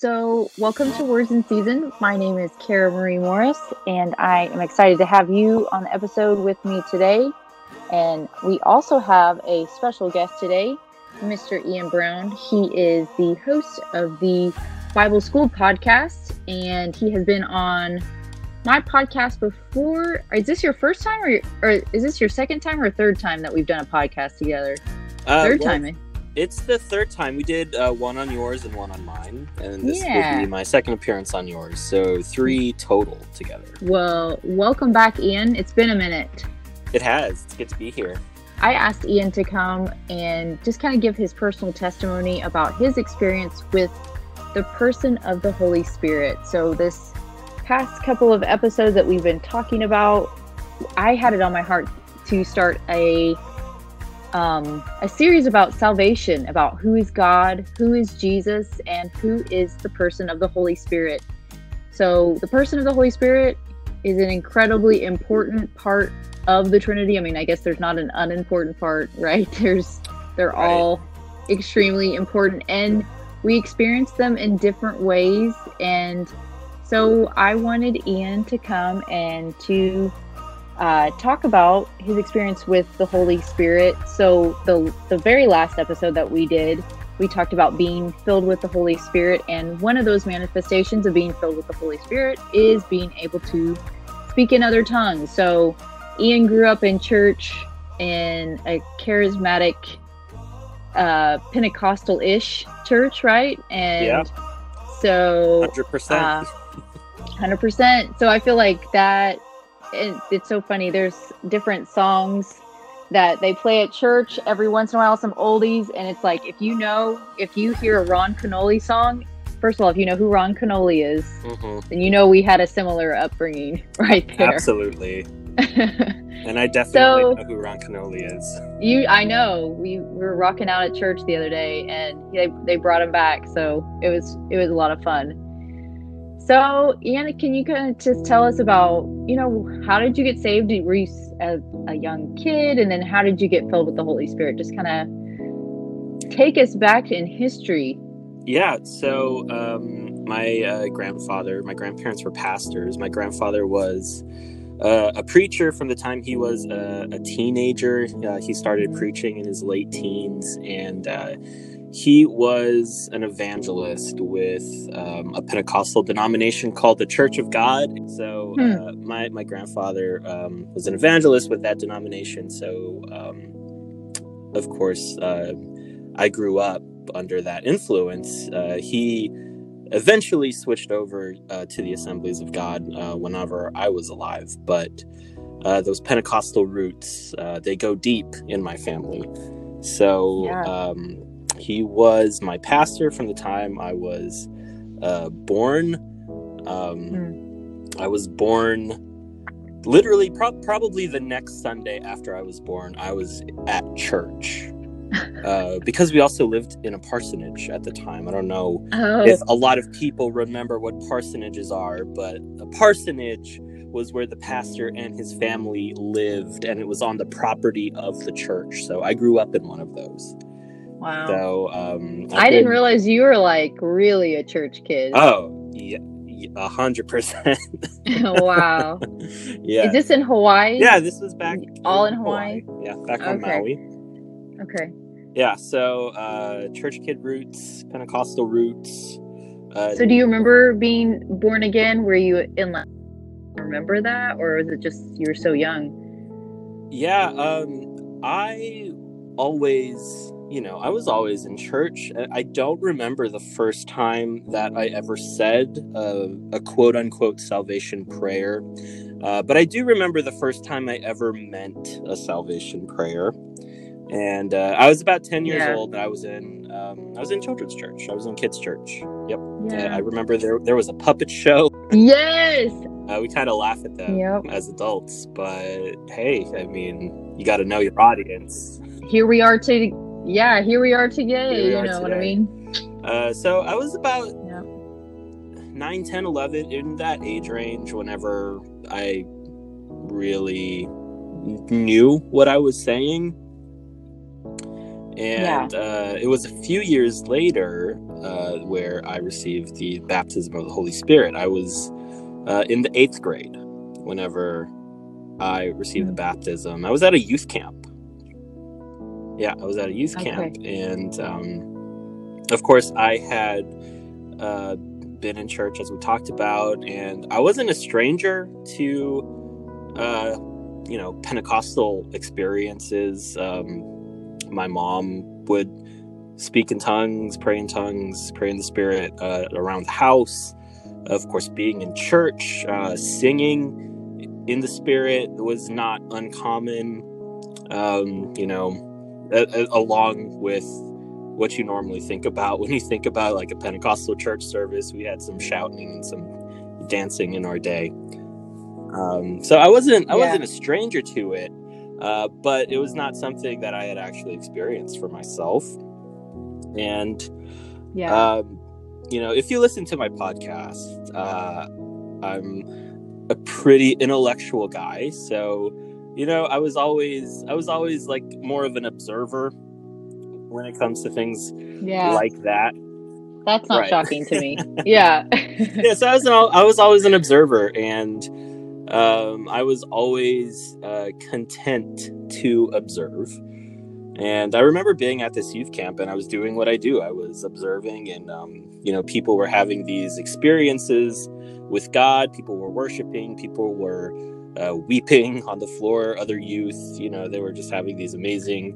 So, welcome to Words in Season. My name is Kara Marie Morris, and I am excited to have you on the episode with me today. And we also have a special guest today, Mr. Ian Brown. He is the host of the Bible School podcast, and he has been on my podcast before. Is this your first time, or, or is this your second time, or third time that we've done a podcast together? Uh, third well, time. It's the third time we did uh, one on yours and one on mine, and this Yeah. will be my second appearance on yours. So three total together. Well, welcome back, Ian. It's been a minute. It has. It's good to be here. I asked Ian to come and just kind of give his personal testimony about his experience with the person of the Holy Spirit. So, this past couple of episodes that we've been talking about, I had it on my heart to start a um, a series about salvation, about who is God, who is Jesus, and who is the person of the Holy Spirit. So, the person of the Holy Spirit is an incredibly important part of the Trinity. I mean, I guess there's not an unimportant part, right? There's they're Right. all extremely important and we experience them in different ways and so I wanted Ian to come and to uh, talk about his experience with the Holy Spirit. So the the very last episode that we did, we talked about being filled with the Holy Spirit, and one of those manifestations of being filled with the Holy Spirit is being able to speak in other tongues. So Ian grew up in church in a charismatic, uh, Pentecostal-ish church, right? And Yeah. so Hundred percent. uh, Hundred percent. So I feel like that. It, it's so funny. There's different songs that they play at church every once in a while, some oldies, and it's like if you know, if you hear a Ron Kenoly song, first of all, if you know who Ron Kenoly is, hmm then you know we had a similar upbringing right there. Absolutely. And I definitely So- know who Ron Kenoly is. you, I know we were rocking out at church the other day, and they they brought him back, so it was it was a lot of fun. So, Ian, can you kind of just tell us about, you know, how did you get saved? Were you a young kid, and then how did you get filled with the Holy Spirit? Just kind of take us back in history. Yeah. So um, my uh, grandfather, my grandparents were pastors. My grandfather was. Uh, a preacher from the time he was a, a teenager. Uh, he started preaching in his late teens, and uh, he was an evangelist with um, a Pentecostal denomination called the Church of God. So Hmm. uh, my my grandfather um, was an evangelist with that denomination. So um, of course, uh, I grew up under that influence. Uh, he eventually switched over uh, to the Assemblies of God uh, whenever I was alive, but uh, those Pentecostal roots uh, they go deep in my family. So Yeah. He was my pastor from the time I was uh, born. Um, I was born literally pro- probably the next Sunday after I was born. I was at church uh, because we also lived in a parsonage at the time. I don't know Oh, if a lot of people remember what parsonages are, but a parsonage was where the pastor and his family lived, and it was on the property of the church. So I grew up in one of those. Wow. So um, I I've didn't been- realize you were like really a church kid. Oh, yeah, a hundred percent. wow. Yeah, Is this in Hawaii? yeah. This was back All in Hawaii? Yeah, back on Okay. Maui. Okay. Yeah, so uh, church kid roots, Pentecostal roots. Uh, So do you remember being born again? Were you in la- remember that or was it just you were so young? Yeah, um, I always, you know, I was always in church. I- I don't remember the first time that I ever said uh, a quote unquote salvation prayer, uh, but I do remember the first time I ever meant a salvation prayer. And uh, I was about ten years Yeah. old. And I was in um, I was in children's church. I was in kids' church. Yep. Uh, I remember there there was a puppet show. Yes. Uh, we kind of laugh at them Yep. as adults, but hey, I mean, you got to know your audience. Here we are to yeah, here we are today, we you are know what I mean? Uh, so I was about Yep. 9, 10, 11 in that age range whenever I really knew what I was saying. And uh, it was a few years later uh, where I received the baptism of the Holy Spirit. I was uh, in the eighth grade whenever I received the baptism. I was at a youth camp. Yeah, I was at a youth Okay. camp. And um, of course, I had uh, been in church as we talked about, and I wasn't a stranger to, uh, you know, Pentecostal experiences. Um, my mom would speak in tongues, pray in tongues, pray in the Spirit uh, around the house. Of course, being in church, uh, singing in the Spirit was not uncommon. Um, you know, a- a- along with what you normally think about when you think about like a Pentecostal church service. We had some shouting and some dancing in our day. Um, so I wasn't I Yeah. wasn't a stranger to it, uh, but it was not something that I had actually experienced for myself. And Yeah. um, you know, if you listen to my podcast, uh, I'm a pretty intellectual guy, so you know, I was always I was always like more of an observer when it comes to things yeah. like that. That's not right. shocking to me. yeah. yeah, so I was an, I was always an observer, and um, I was always uh, content to observe. And I remember being at this youth camp, and I was doing what I do. I was observing, and um, you know, people were having these experiences with God. People were worshiping. People were uh, weeping on the floor. Other youth, you know, they were just having these amazing,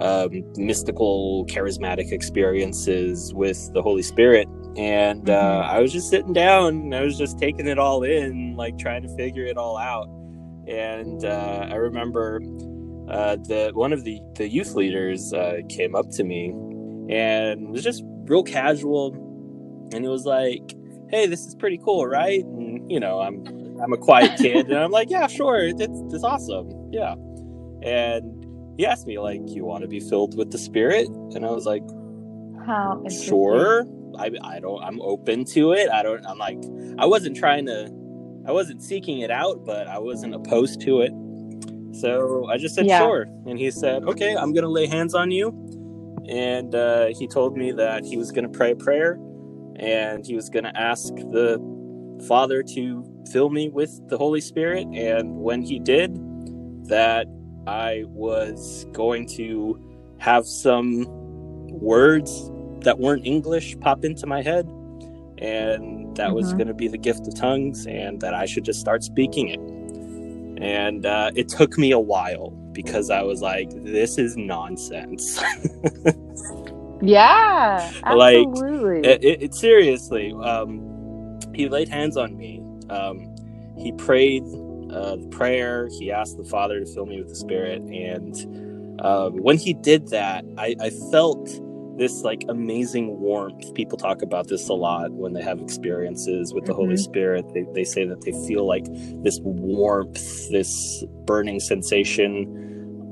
um, mystical, charismatic experiences with the Holy Spirit and uh, Mhm. I was just sitting down and I was just taking it all in, like trying to figure it all out. And uh, I remember uh, the one of the the youth leaders uh, came up to me and was just real casual, and it was like, "Hey, this is pretty cool, right?" And you know, I'm I'm a quiet kid, and I'm like, "Yeah, sure, it's it's awesome, yeah." And he asked me like, "You want to be filled with the Spirit?" And I was like, How sure. I, I don't i'm open to it. I don't i'm like i wasn't trying to i wasn't seeking it out but i wasn't opposed to it. So i just said Yeah. sure. And he said okay i'm gonna lay hands on you. And uh, he told me that he was gonna pray a prayer and he was gonna ask the father to fill me with the holy spirit and when he did that i was going to have some words that weren't English pop into my head, and that was Mhm. going to be the gift of tongues, and that I should just start speaking it. And uh, it took me a while because I was like, "This is nonsense." Yeah. Like, Absolutely. it, it, it- seriously. Um, he laid hands on me. Um, he prayed uh, the prayer. He asked the Father to fill me with the Spirit, and um, when he did that, I, I felt this like amazing warmth. People talk about this a lot when they have experiences with the Holy Mhm. Spirit. They, they say that they feel like this warmth, this burning sensation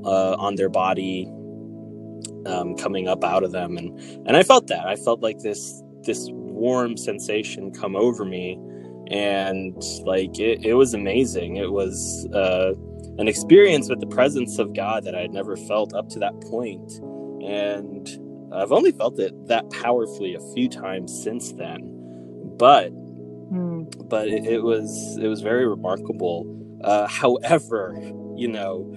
uh, on their body um, coming up out of them, and and I felt that. I felt like this this warm sensation come over me, and like it, it was amazing. It was uh, an experience with the presence of God that I had never felt up to that point, and I've only felt it that powerfully a few times since then. But Hmm. but it, it was it was very remarkable. Uh, however, you know,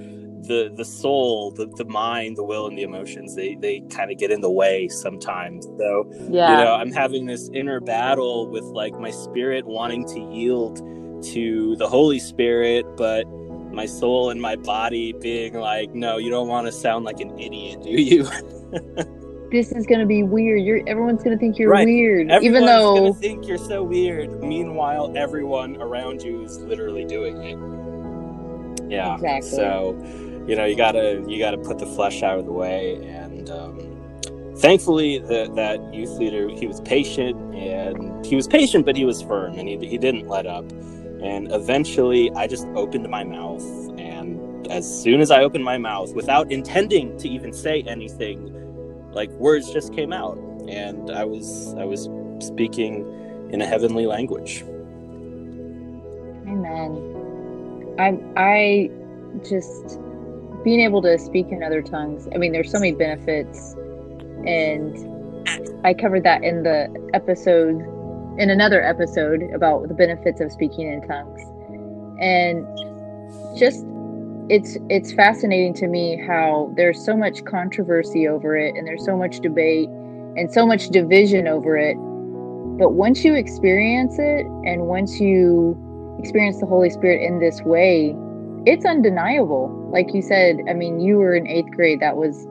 the the soul, the, the mind, the will, and the emotions they they kind of get in the way sometimes. So Yeah. you know, I'm having this inner battle with like my spirit wanting to yield to the Holy Spirit, but my soul and my body being like, no, you don't want to sound like an idiot, do you? this is gonna be weird. You're everyone's gonna think you're Right. weird, Everyone's even though think you're so weird. Meanwhile, everyone around you is literally doing it. Yeah. Exactly. So, you know, you gotta you gotta put the flesh out of the way, and um, thankfully, the, that youth leader he was patient, and he was patient, but he was firm, and he he didn't let up. And eventually, I just opened my mouth, and as soon as I opened my mouth, without intending to even say anything, like words just came out and i was i was speaking in a heavenly language Amen. I I just being able to speak in other tongues. I mean, there's so many benefits, and I covered that in the episode, in another episode about the benefits of speaking in tongues, and just it's it's fascinating to me how there's so much controversy over it, and there's so much debate and so much division over it. But once you experience it, and once you experience the Holy Spirit in this way, it's undeniable. Like you said, I mean, you were in eighth grade. That was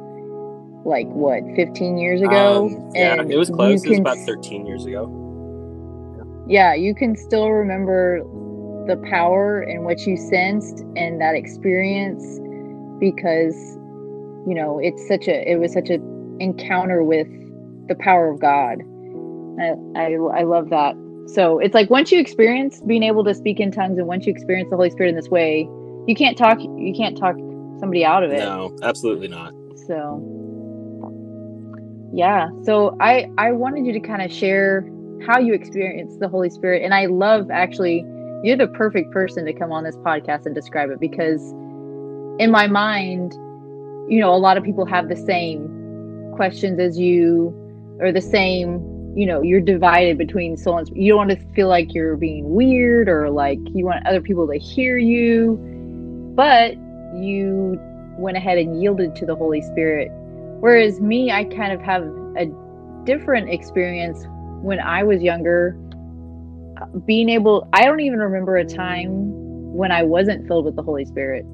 like what, 15 years ago? Um, yeah, and it was close. It was about 13 years ago. Yeah, you can still remember the power and what you sensed and that experience because you know it's such a it was such a encounter with the power of God. I, I I love that. So it's like once you experience being able to speak in tongues and once you experience the Holy Spirit in this way, you can't talk you can't talk somebody out of it. No, absolutely not. So yeah, so I I wanted you to kind of share how you experience the Holy Spirit and I love actually you're the perfect person to come on this podcast and describe it because in my mind, you know, a lot of people have the same questions as you or the same you know you're divided between soul and you don't want to feel like you're being weird or like you want other people to hear you but you went ahead and yielded to the holy spirit. Whereas me i kind of have a different experience when i was younger being able i don't even remember a time when i wasn't filled with the holy spirit.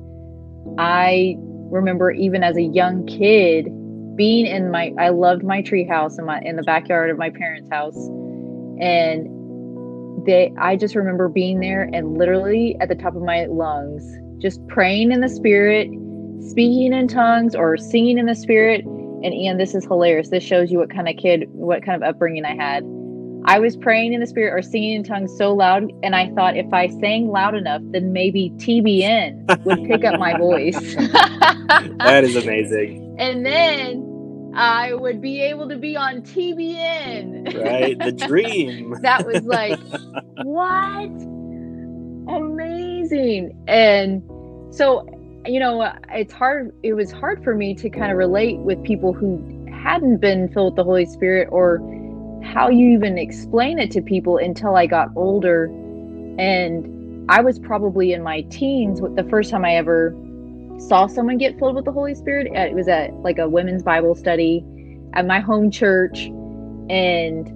I remember even as a young kid being in my I loved my tree house in my in the backyard of my parents' house. And they I just remember being there and literally at the top of my lungs just praying in the spirit speaking in tongues or singing in the spirit and Ian this is hilarious this shows you what kind of kid what kind of upbringing I had I was praying in the spirit or singing in tongues so loud and I thought if I sang loud enough then maybe TBN would pick up my voice That is amazing. and then I would be able to be on TBN. Right? The dream. that was like, what? Amazing. And so, you know, it's hard, it was hard for me to kind of relate with people who hadn't been filled with the Holy Spirit or how you even explain it to people until I got older. And I was probably in my teens the first time I ever saw someone get filled with the Holy Spirit. It was at like a women's Bible study at my home church. And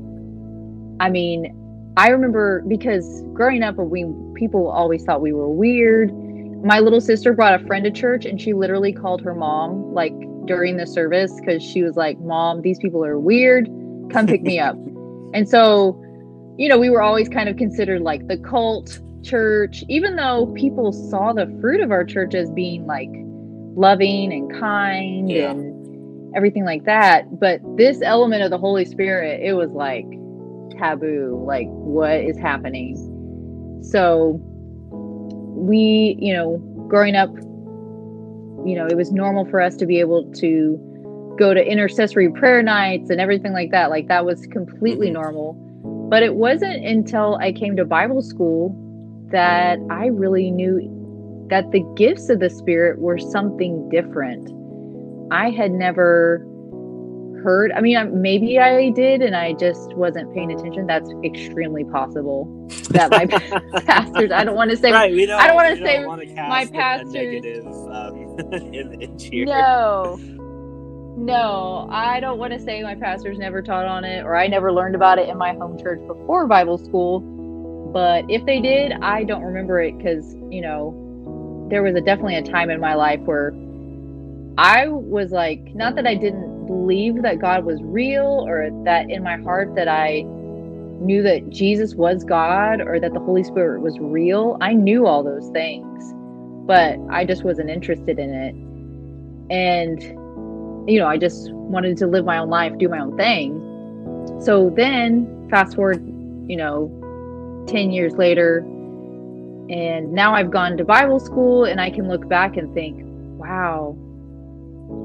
I mean, I remember because growing up, we people always thought we were weird. My little sister brought a friend to church and she literally called her mom like during the service because she was like, Mom, these people are weird. Come pick me up. And so, you know, we were always kind of considered like the cult church, even though people saw the fruit of our church as being like loving and kind Yeah. and everything like that. But this element of the Holy Spirit, it was like taboo. Like, what is happening? So, we, you know, growing up, you know, it was normal for us to be able to go to intercessory prayer nights and everything like that. Like, that was completely Mhm. normal. But it wasn't until I came to Bible school that I really knew that the gifts of the Spirit were something different. I had never heard, I mean, maybe I did and I just wasn't paying attention. That's extremely possible. That my pastors, I don't want to say, right. We don't. I don't wanna say wanna cast my pastors- negative um, image here. no. No, I don't want to say my pastors never taught on it or I never learned about it in my home church before Bible school. But if they did, I don't remember it because, you know, there was a, definitely a time in my life where I was like, not that I didn't believe that God was real or that in my heart that I knew that Jesus was God or that the Holy Spirit was real. I knew all those things, but I just wasn't interested in it. And, you know, I just wanted to live my own life, do my own thing. So then, fast forward, you know, 10 years later, and now I've gone to Bible school and I can look back and think, wow,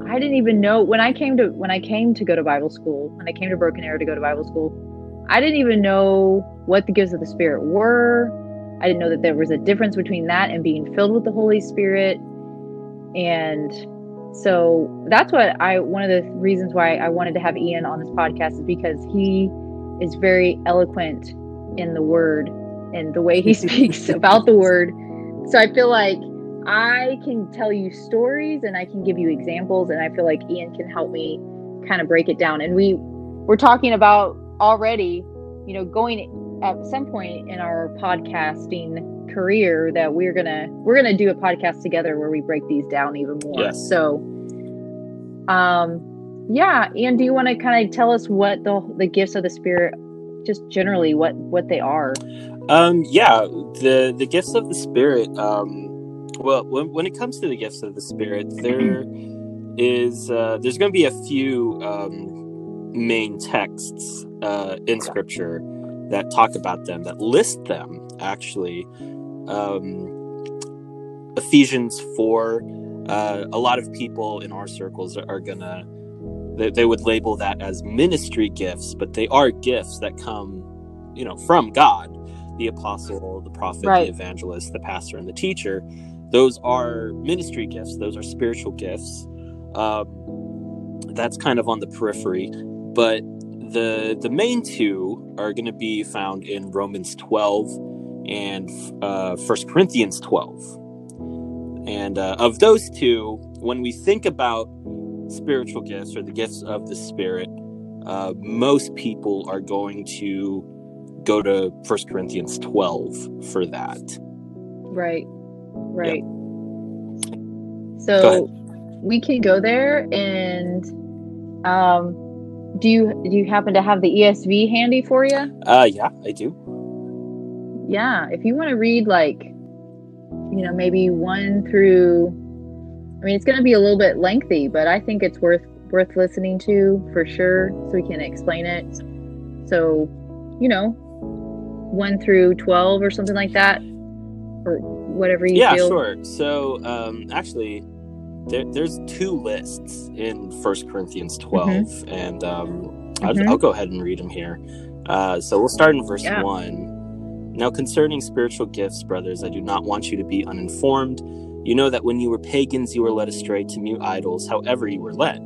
I didn't even know when I came to when I came to go to Bible school, when I came to Broken Arrow to go to Bible school, I didn't even know what the gifts of the Spirit were. I didn't know that there was a difference between that and being filled with the Holy Spirit. and so that's what I one of the reasons why I wanted to have Ian on this podcast is because he is very eloquent in the word and the way he speaks about the word. So I feel like I can tell you stories and I can give you examples and I feel like Ian can help me kind of break it down. And we we're talking about already, you know, going at some point in our podcasting career that we're gonna we're gonna do a podcast together where we break these down even more. Yes. So um yeah, Ian, do you want to kind of tell us what the the gifts of the spirit just generally what what they are? Um, yeah, the the gifts of the spirit. Um, well, when, when it comes to the gifts of the spirit, there is uh, there's going to be a few um, main texts uh, in Scripture that talk about them, that list them. Actually, um, Ephesians four. Uh, a lot of people in our circles are, are gonna they, they would label that as ministry gifts, but they are gifts that come, you know, from God the apostle, the prophet, Right. the evangelist, the pastor, and the teacher. Those are ministry gifts. Those are spiritual gifts. Um, that's kind of on the periphery, but the the main two are going to be found in Romans twelve and uh, First Corinthians twelve. And uh, of those two, when we think about spiritual gifts or the gifts of the Spirit, uh, most people are going to go to First Corinthians 12 for that. Right. Right. So we can go there and um do you do you happen to have the ESV handy for you? Uh, yeah, I do. Yeah, if you want to read like you know, maybe 1 through I mean, it's going to be a little bit lengthy, but I think it's worth worth listening to for sure so we can explain it. So, you know, 1 through 12 or something like that or whatever you yeah, feel. sure. So, um, actually, there, there's two lists in First Corinthians 12, and um, I'll, Mhm. I'll go ahead and read them here. Uh, so we'll start in verse Yeah. 1. Now, concerning spiritual gifts, brothers, I do not want you to be uninformed. You know that when you were pagans, you were led astray to mute idols, however, you were led.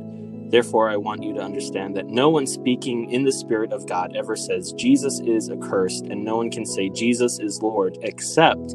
Therefore, I want you to understand that no one speaking in the Spirit of God ever says Jesus is accursed, and no one can say Jesus is Lord except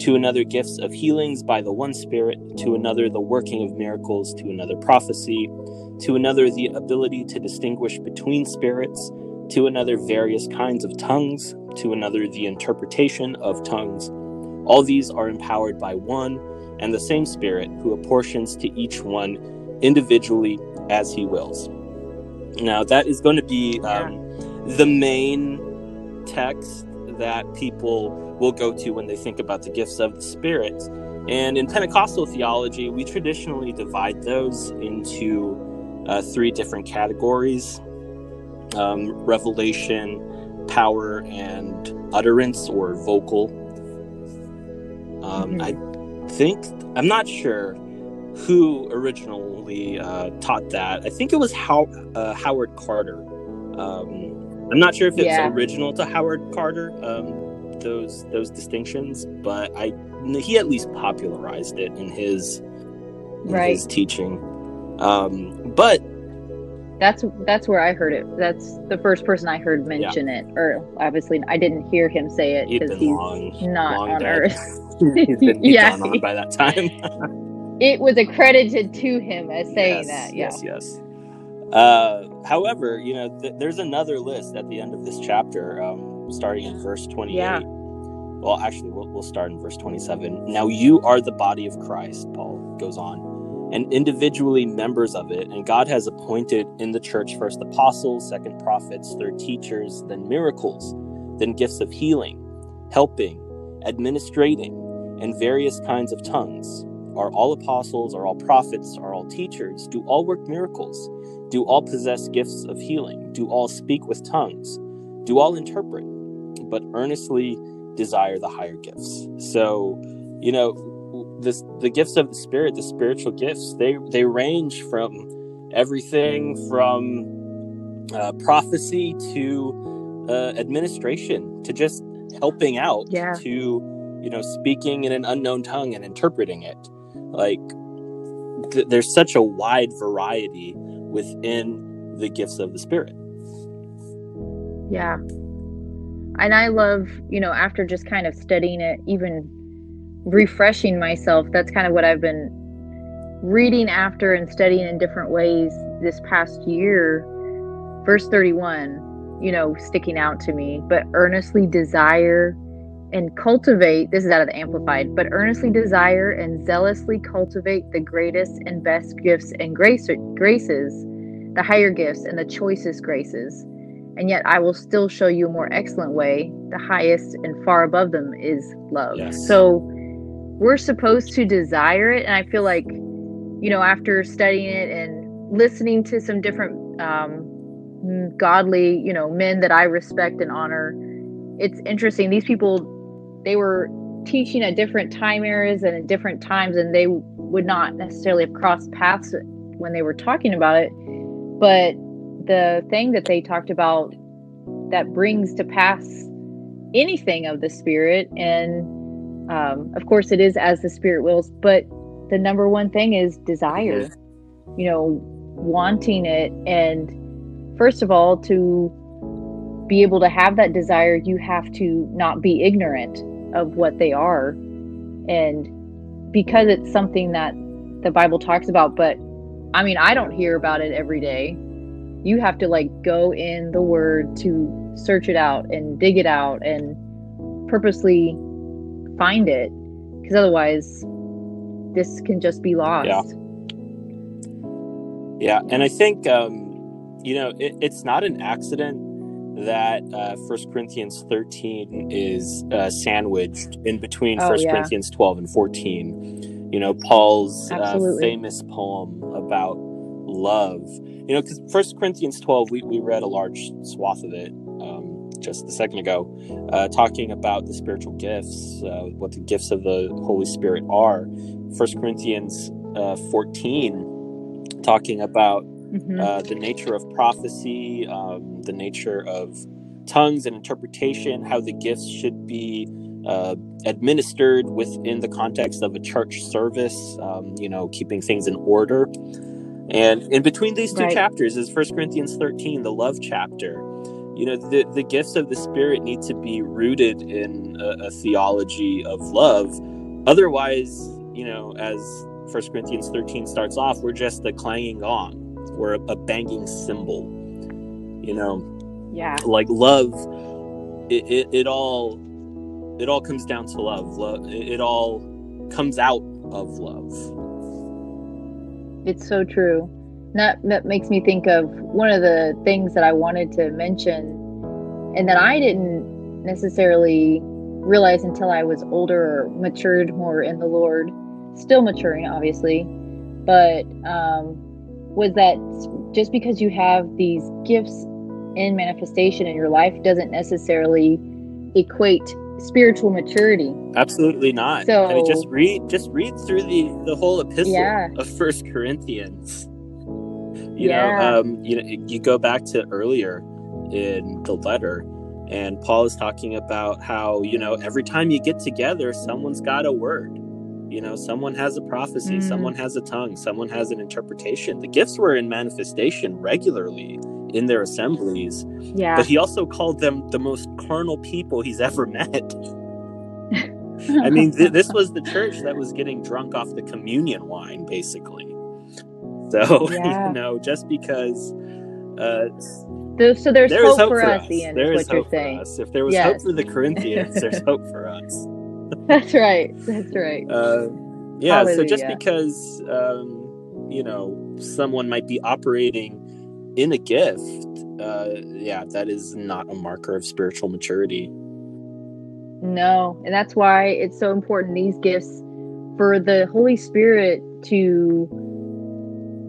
to another gifts of healings by the one Spirit, to another the working of miracles, to another prophecy, to another the ability to distinguish between spirits, to another various kinds of tongues, to another the interpretation of tongues. All these are empowered by one and the same Spirit who apportions to each one individually as he wills. Now, that is going to be um, the main text that people will go to when they think about the gifts of the Spirit. And in Pentecostal theology, we traditionally divide those into uh, three different categories um, revelation, power, and utterance or vocal. Um, I think, I'm not sure who originally uh, taught that. I think it was How, uh, Howard Carter. Um, I'm not sure if it's Yeah. original to Howard Carter, um, those those distinctions, but I he at least popularized it in his in Right. his teaching. Um, but That's that's where I heard it. That's the first person I heard mention it. Or obviously, I didn't hear him say it because he's long, not long on dead. Earth. he's been Yeah. gone on by that time. It was accredited to him as saying yes, that. Yeah. Yes, yes. Uh, however, you know, th- there's another list at the end of this chapter, um, starting in verse 28. Yeah. Well, actually, we'll, we'll start in verse 27. Now you are the body of Christ, Paul goes on, and individually members of it. And God has appointed in the church first apostles, second prophets, third teachers, then miracles, then gifts of healing, helping, administrating, and various kinds of tongues. Are all apostles, are all prophets, are all teachers? Do all work miracles? Do all possess gifts of healing? Do all speak with tongues? Do all interpret? But earnestly desire the higher gifts. So, you know, this the gifts of the spirit, the spiritual gifts, they they range from everything from uh, prophecy to uh, administration to just helping out Yeah. to you know speaking in an unknown tongue and interpreting it like th- there's such a wide variety within the gifts of the spirit Yeah. And I love, you know, after just kind of studying it, even refreshing myself, that's kind of what I've been reading after and studying in different ways this past year. Verse 31, you know, sticking out to me, but earnestly desire and cultivate this is out of the Amplified, but earnestly desire and zealously cultivate the greatest and best gifts and grace, graces, the higher gifts and the choicest graces and yet I will still show you a more excellent way. The highest and far above them is love. Yes. So we're supposed to desire it, and I feel like, you know, after studying it and listening to some different um, godly, you know, men that I respect and honor, it's interesting. These people, they were teaching at different time eras and at different times, and they would not necessarily have crossed paths when they were talking about it, but the thing that they talked about that brings to pass anything of the spirit and um, of course it is as the spirit wills but the number one thing is desire you know wanting it. And first of all to be able to have that desire you have to not be ignorant of what they are. And because it's something that the bible talks about but i mean i don't hear about it every day. You have to like go in the word to search it out and dig it out and purposely find it because otherwise this can just be lost. Yeah. Yeah, and I think um, you know it, it's not an accident that uh, First Corinthians thirteen is uh, sandwiched in between Oh, First yeah. Corinthians twelve and fourteen. You know, Paul's uh, famous poem about love. You know, because First Corinthians twelve, we we read a large swath of it um, just a second ago, uh, talking about the spiritual gifts, uh, what the gifts of the Holy Spirit are. First Corinthians uh, fourteen talking about Mhm. uh, the nature of prophecy, um, the nature of tongues and interpretation, how the gifts should be uh, administered within the context of a church service, um, you know, keeping things in order. And in between these two Right. chapters is First Corinthians 13, the love chapter. You know, the, the gifts of the Spirit need to be rooted in a, a theology of love. Otherwise, you know, as First Corinthians 13 starts off, we're just a clanging gong. We're a, a banging cymbal. You know, yeah like love, it, it, it all it all comes down to love. Love it, it all comes out of love. It's so true. That that makes me think of one of the things that I wanted to mention, and that I didn't necessarily realize until I was older or matured more in the Lord. Still maturing, obviously, but um, was that just because you have these gifts in manifestation in your life doesn't necessarily equate spiritual maturity. Absolutely not. So I mean, just read just read through the the whole epistle Yeah. of First Corinthians. You Yeah. know, um, you know, you go back to earlier in the letter, and Paul is talking about how you know every time you get together, someone's got a word. You know, someone has a prophecy, Mm. someone has a tongue, someone has an interpretation. The gifts were in manifestation regularly in their assemblies, Yeah. but he also called them the most carnal people he's ever met. I mean, th- this was the church that was getting drunk off the communion wine, basically. So, Yeah. you know, just because uh, so there's there hope, hope for us, us, Ian, there is is what you're hope saying. for us. If there was hope for the Corinthians, there's hope for us. That's right. That's right. Uh, yeah, so just because, um, you know, someone might be operating in a gift, uh, yeah, that is not a marker of spiritual maturity. No, and that's why it's so important. These gifts, for the Holy Spirit to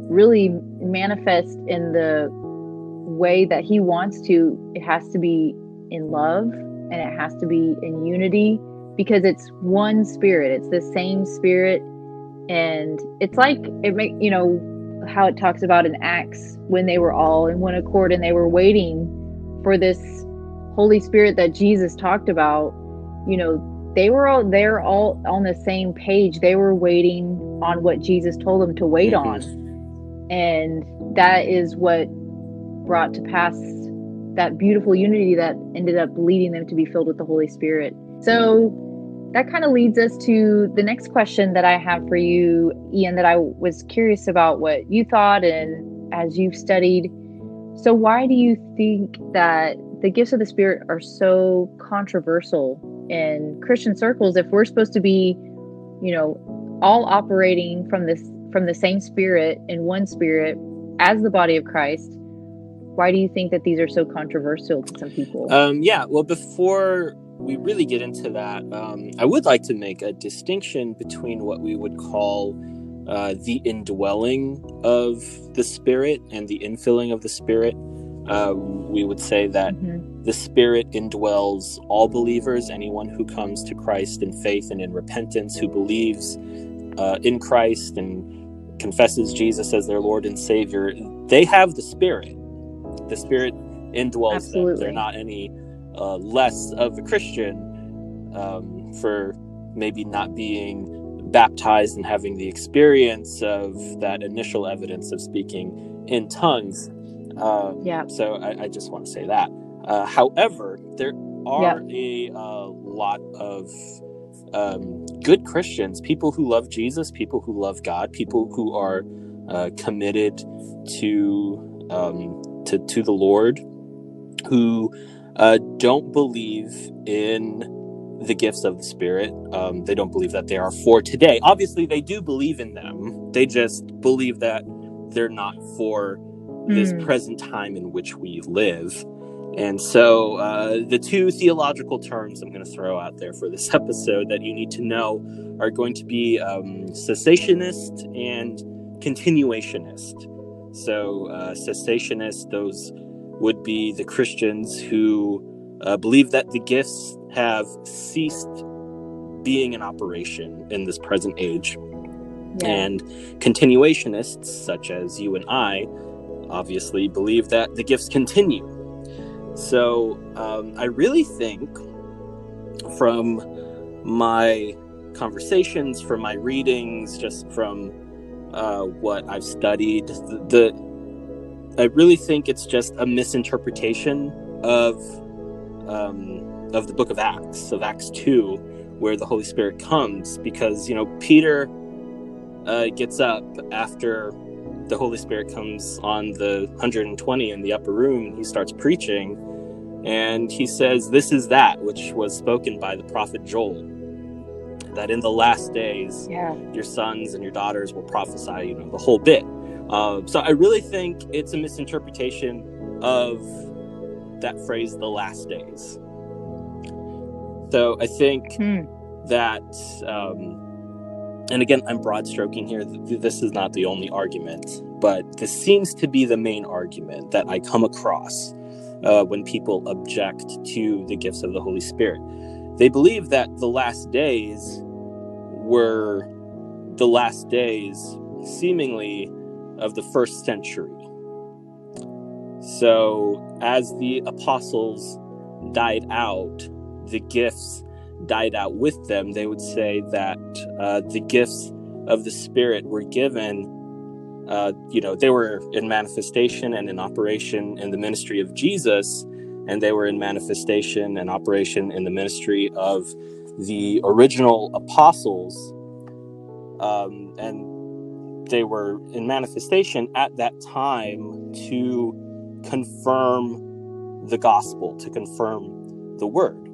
really manifest in the way that He wants to, it has to be in love and it has to be in unity because it's one spirit. It's the same spirit. And it's like it make you know how it talks about in Acts when they were all in one accord and they were waiting for this Holy Spirit that Jesus talked about, you know, they were all they're all on the same page. They were waiting on what Jesus told them to wait mm-hmm. on. And that is what brought to pass that beautiful unity that ended up leading them to be filled with the Holy Spirit. So that kind of leads us to the next question that I have for you, Ian, that I was curious about what you thought and as you've studied. So, why do you think that the gifts of the Spirit are so controversial in Christian circles if we're supposed to be, you know, all operating from this from the same spirit in one spirit as the body of Christ? Why do you think that these are so controversial to some people? Um, yeah, well, before we really get into that, um, I would like to make a distinction between what we would call uh, the indwelling of the Spirit and the infilling of the Spirit. Uh, we would say that mm-hmm. the Spirit indwells all believers, anyone who comes to Christ in faith and in repentance, who believes uh, in Christ and confesses Jesus as their Lord and Savior. They have the Spirit. The Spirit indwells Absolutely. them. They're not any uh, less of a Christian um, for maybe not being baptized and having the experience of that initial evidence of speaking in tongues. Uh, yeah. So I, I, just want to say that. Uh, however, there are yeah. a uh, lot of um, good Christians, people who love Jesus, people who love God, people who are uh, committed to um, to to the Lord, who uh, don't believe in the gifts of the Spirit. Um, they don't believe that they are for today. Obviously, they do believe in them. They just believe that they're not for mm. this hmm. present time in which we live. And so, uh, the two theological terms I'm going to throw out there for this episode that you need to know are going to be um, cessationist and continuationist. So, uh, cessationist, those would be the Christians who uh, believe that the gifts have ceased being in operation in this present age. Yeah. And continuationists, such as you and I, obviously believe that the gifts continue. So um, I really think from my conversations, from my readings, just from uh, what I've studied, the, the I really think it's just a misinterpretation of um, of the book of Acts, of Acts two, where the Holy Spirit comes, because you know Peter uh, gets up after the Holy Spirit comes on the 120 in the upper room, he starts preaching, and he says, "This is that which was spoken by the prophet Joel." That in the last days, yeah. your sons and your daughters will prophesy, you know, the whole bit. Uh, so I really think it's a misinterpretation of that phrase, the last days. So I think hmm. that, um, and again, I'm broad stroking here. This is not the only argument, but this seems to be the main argument that I come across uh, when people object to the gifts of the Holy Spirit. They believe that the last days were the last days, seemingly of the first century. So, as the apostles died out, the gifts died out with them. They would say that uh, the gifts of the Spirit were given, uh, you know, they were in manifestation and in operation in the ministry of Jesus, and they were in manifestation and operation in the ministry of the original apostles. Um, and they were in manifestation at that time to confirm the gospel, to confirm the word,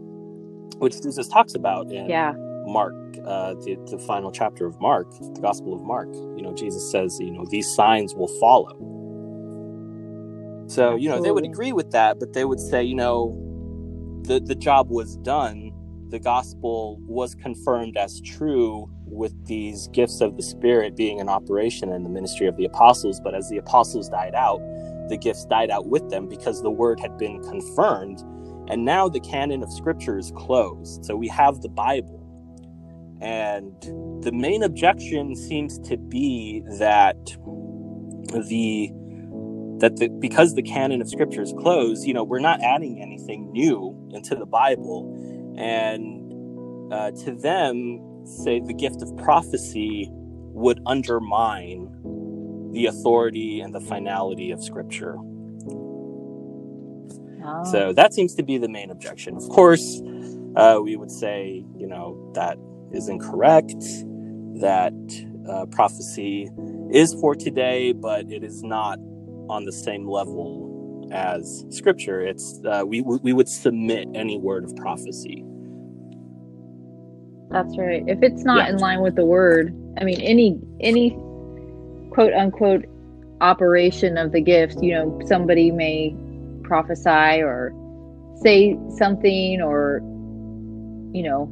which Jesus talks about in yeah. Mark, uh, the, the final chapter of Mark, the Gospel of Mark. You know, Jesus says, you know, these signs will follow. So, you know, they would agree with that, but they would say, you know, the, the job was done the gospel was confirmed as true with these gifts of the Spirit being in operation in the ministry of the apostles. But as the apostles died out, the gifts died out with them because the word had been confirmed. And now the canon of scripture is closed. So we have the Bible. And the main objection seems to be that the that the, because the canon of scripture is closed, you know, we're not adding anything new into the Bible. And uh, to them, say the gift of prophecy would undermine the authority and the finality of scripture. Oh. So that seems to be the main objection. Of course, uh, we would say, you know, that is incorrect, that uh, prophecy is for today, but it is not on the same level as scripture. It's uh, we we would submit any word of prophecy. That's right. If it's not yeah. in line with the word, I mean, any any quote unquote operation of the gift, you know, somebody may prophesy or say something or you know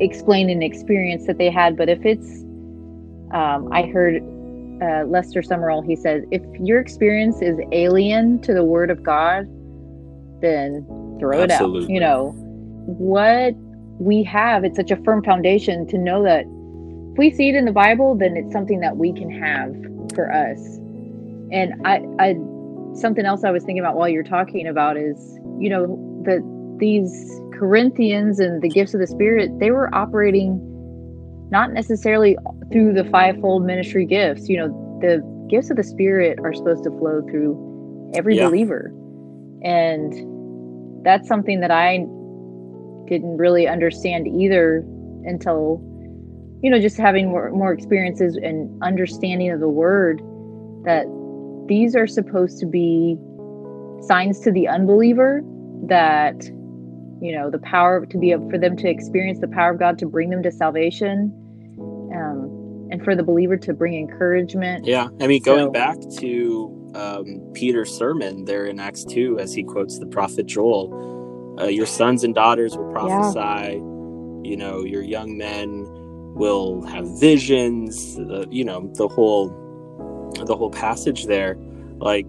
explain an experience that they had. But if it's, um, I heard uh, Lester Sumrall, he says, if your experience is alien to the Word of God, then throw Absolutely. it out. You know, what we have, it's such a firm foundation to know that if we see it in the Bible, then it's something that we can have for us. And I, I, something else I was thinking about while you're talking about is, you know, that these Corinthians and the gifts of the Spirit, they were operating not necessarily through the fivefold ministry gifts. You know, the gifts of the Spirit are supposed to flow through every yeah. believer. And that's something that I didn't really understand either until, you know, just having more, more experiences and understanding of the word that these are supposed to be signs to the unbeliever that you know the power to be able for them to experience the power of god to bring them to salvation um, and for the believer to bring encouragement. Yeah i mean going so, back to um, peter's sermon there in acts 2 as he quotes the prophet joel uh, your sons and daughters will prophesy yeah. you know your young men will have visions uh, you know the whole the whole passage there like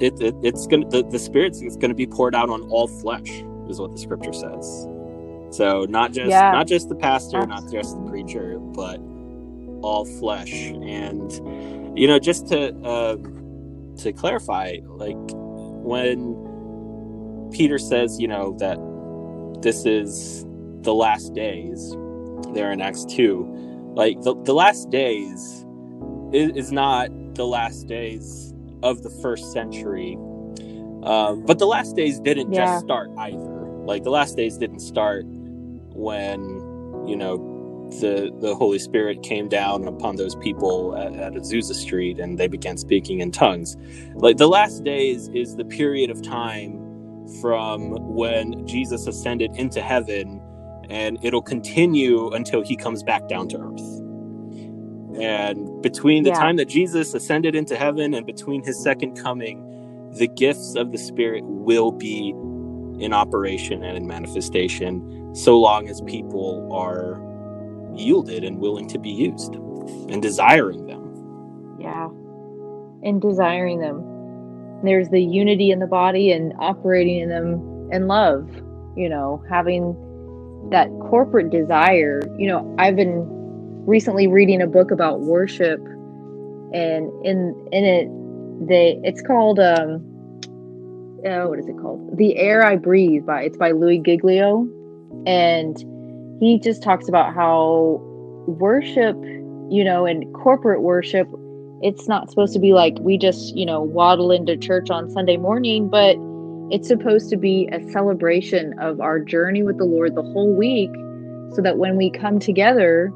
it, it it's gonna the, the spirit's is gonna be poured out on all flesh is what the scripture says. So not just yeah. not just the pastor, not just the preacher, but all flesh. And you know, just to uh, to clarify, like when Peter says, you know, that this is the last days, there in Acts two, like the, the last days is, is not the last days of the first century. Um, but the last days didn't yeah. just start either. Like the last days didn't start when, you know, the the Holy Spirit came down upon those people at, at Azusa Street and they began speaking in tongues. Like the last days is the period of time from when Jesus ascended into heaven and it'll continue until he comes back down to earth. And between the yeah. time that Jesus ascended into heaven and between his second coming, the gifts of the Spirit will be in operation and in manifestation so long as people are yielded and willing to be used and desiring them. Yeah. And desiring them. There's the unity in the body and operating in them in love, you know, having that corporate desire. You know, I've been recently reading a book about worship and in in it they it's called um uh, what is it called? The Air I Breathe by it's by Louis Giglio, and he just talks about how worship, you know, and corporate worship, it's not supposed to be like we just you know waddle into church on Sunday morning, but it's supposed to be a celebration of our journey with the Lord the whole week, so that when we come together,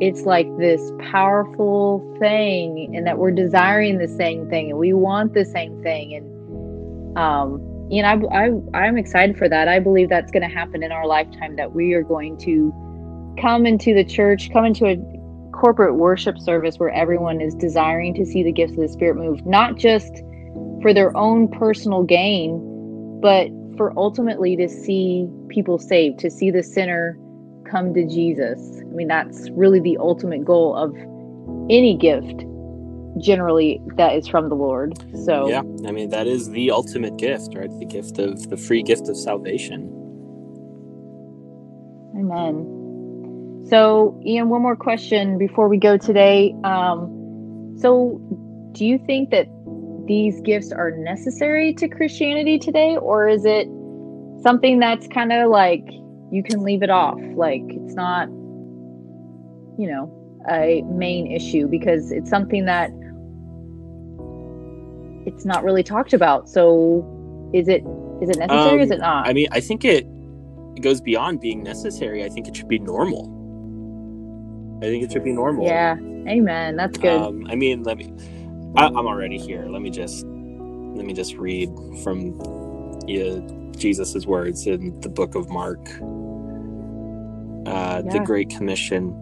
it's like this powerful thing and that we're desiring the same thing and we want the same thing and um, you know, I, I, I'm excited for that. I believe that's going to happen in our lifetime that we are going to come into the church, come into a corporate worship service where everyone is desiring to see the gifts of the Spirit move, not just for their own personal gain, but for ultimately to see people saved, to see the sinner come to Jesus. I mean, that's really the ultimate goal of any gift generally that is from the Lord. So yeah, I mean that is the ultimate gift, right? The gift of the free gift of salvation. Amen. So, Ian, one more question before we go today. Um, so, do you think that these gifts are necessary to Christianity today, or is it something that's kind of like you can leave it off? Like it's not, you know, a main issue because it's something that it's not really talked about. So, is it is it necessary? Um, is it not? I mean, I think it it goes beyond being necessary. I think it should be normal. I think it should be normal. Yeah. Amen. That's good. Um, I mean, let me. I, am already here. Let me just let me just read from yeah, Jesus's words in the book of Mark, uh, yeah. the Great Commission.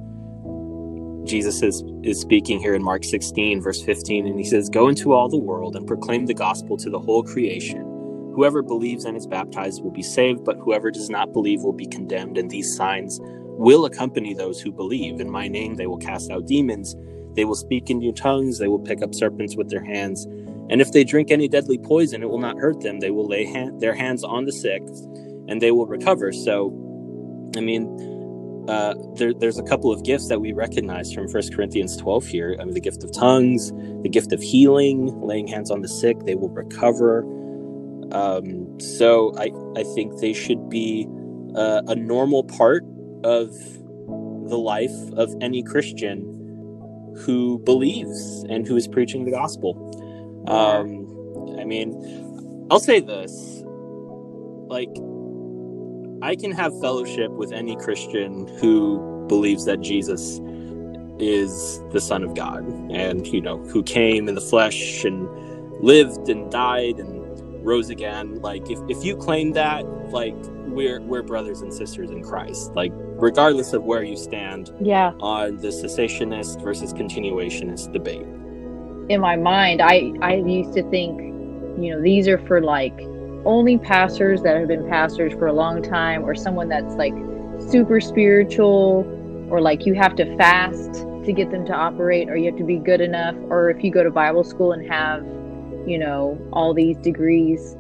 Jesus is, is speaking here in Mark 16, verse 15, and he says, Go into all the world and proclaim the gospel to the whole creation. Whoever believes and is baptized will be saved, but whoever does not believe will be condemned. And these signs will accompany those who believe. In my name, they will cast out demons. They will speak in new tongues. They will pick up serpents with their hands. And if they drink any deadly poison, it will not hurt them. They will lay hand, their hands on the sick and they will recover. So, I mean, uh, there, there's a couple of gifts that we recognize from First Corinthians 12 here. I mean, the gift of tongues, the gift of healing, laying hands on the sick, they will recover. Um, so I, I think they should be uh, a normal part of the life of any Christian who believes and who is preaching the gospel. Um, I mean, I'll say this. Like, I can have fellowship with any Christian who believes that Jesus is the Son of God and, you know, who came in the flesh and lived and died and rose again. Like if, if you claim that like we're we're brothers and sisters in christ. Like regardless of where you stand yeah on the cessationist versus continuationist debate in my mind i i used to think you know these are for like only pastors that have been pastors for a long time or someone that's like super spiritual or like you have to fast to get them to operate or you have to be good enough or if you go to bible school and have you know, all these degrees.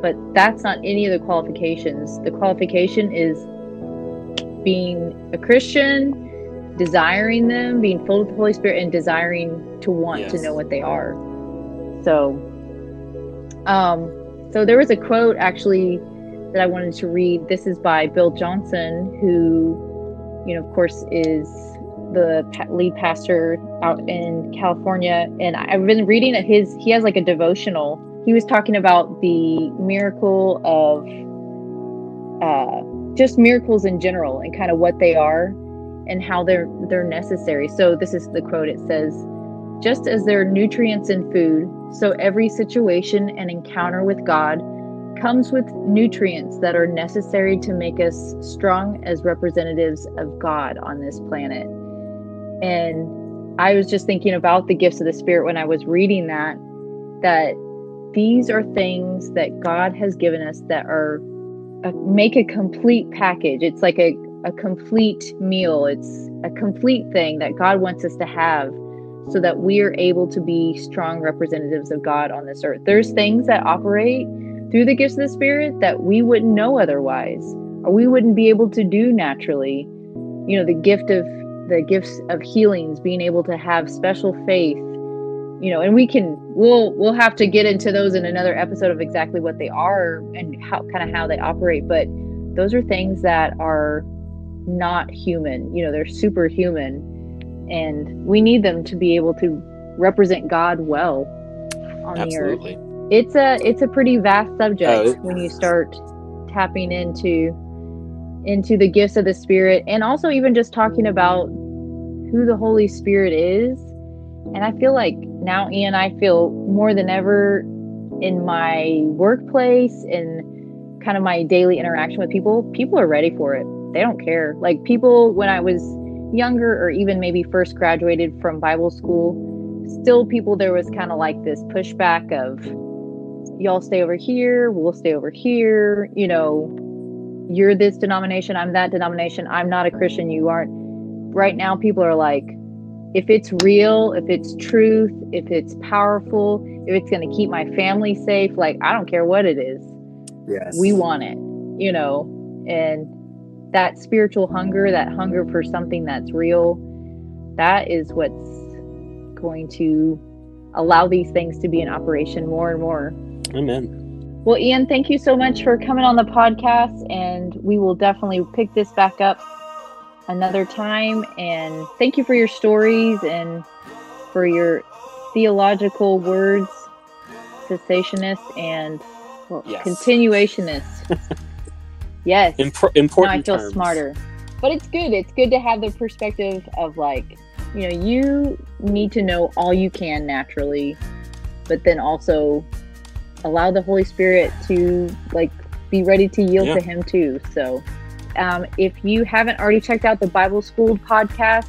But that's not any of the qualifications. The qualification is being a Christian, desiring them, being filled with the Holy Spirit, and desiring to want yes. to know what they are. So, um, so there was a quote actually that I wanted to read. This is by Bill Johnson, who, you know, of course, is the lead pastor out in California, and I've been reading that his he has like a devotional. He was talking about the miracle of uh, just miracles in general and kind of what they are and how they're they're necessary. So this is the quote. It says, "Just as there are nutrients in food, so every situation and encounter with God." comes with nutrients that are necessary to make us strong as representatives of God on this planet. And I was just thinking about the gifts of the Spirit when I was reading that, that these are things that God has given us that are a, make a complete package. It's like a, a complete meal, it's a complete thing that God wants us to have so that we are able to be strong representatives of God on this earth. There's things that operate through the gifts of the Spirit that we wouldn't know otherwise, or we wouldn't be able to do naturally. You know, the gift of the gifts of healings, being able to have special faith, you know, and we can we'll we'll have to get into those in another episode of exactly what they are and how kind of how they operate, but those are things that are not human. You know, they're superhuman and we need them to be able to represent God well on Absolutely. the earth. It's a it's a pretty vast subject oh, when you start tapping into into the gifts of the Spirit and also even just talking about who the Holy Spirit is. And I feel like now, Ian, I feel more than ever in my workplace and kind of my daily interaction with people, people are ready for it. They don't care. Like people, when I was younger or even maybe first graduated from Bible school, still people, there was kind of like this pushback of, y'all stay over here, we'll stay over here, you know, you're this denomination, I'm that denomination, I'm not a Christian, you aren't. Right now, people are like, if it's real, if it's truth, if it's powerful, if it's going to keep my family safe, like, I don't care what it is. Yes. We want it, you know, and that spiritual hunger, that hunger for something that's real, that is what's going to allow these things to be in operation more and more. Amen. Well, Ian, thank you so much for coming on the podcast, and we will definitely pick this back up another time. And thank you for your stories and for your theological words, cessationist and well, Yes. continuationist. yes. Impor- now important I feel terms. smarter. But it's good. It's good to have the perspective of like, you know, you need to know all you can naturally, but then also allow the Holy Spirit to like be ready to yield Yeah. to Him too. So, um, if you haven't already checked out the Bible School podcast,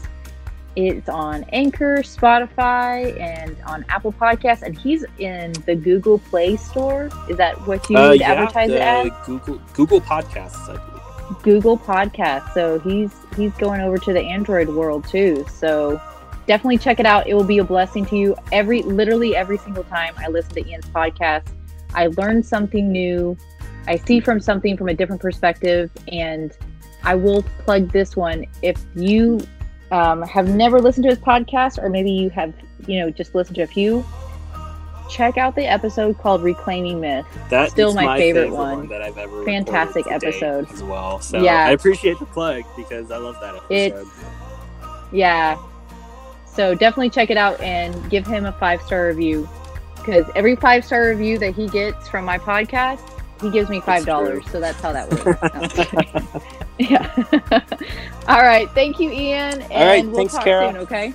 it's on Anchor, Spotify, and on Apple Podcasts, and he's in the Google Play Store. Is that what you Uh, yeah, advertise it the as? Google Google Podcasts, I believe. Google Podcasts. So he's he's going over to the Android world too. So definitely check it out. It will be a blessing to you. Every literally every single time I listen to Ian's podcast, I learn something new. I see from something from a different perspective, and I will plug this one. If you um, have never listened to his podcast, or maybe you have, you know, just listened to a few, check out the episode called "Reclaiming Myth." That's Still my favorite one. one. that I've ever Fantastic episode. as well. So Yeah. I appreciate the plug because I love that episode. It's- Yeah. So definitely check it out and give him a five star review because every five star review that he gets from my podcast, he gives me five dollars. So that's how that works. No, I'm kidding. yeah. All right. Thank you, Ian. And All right, we'll thanks, talk Kara. soon. Okay.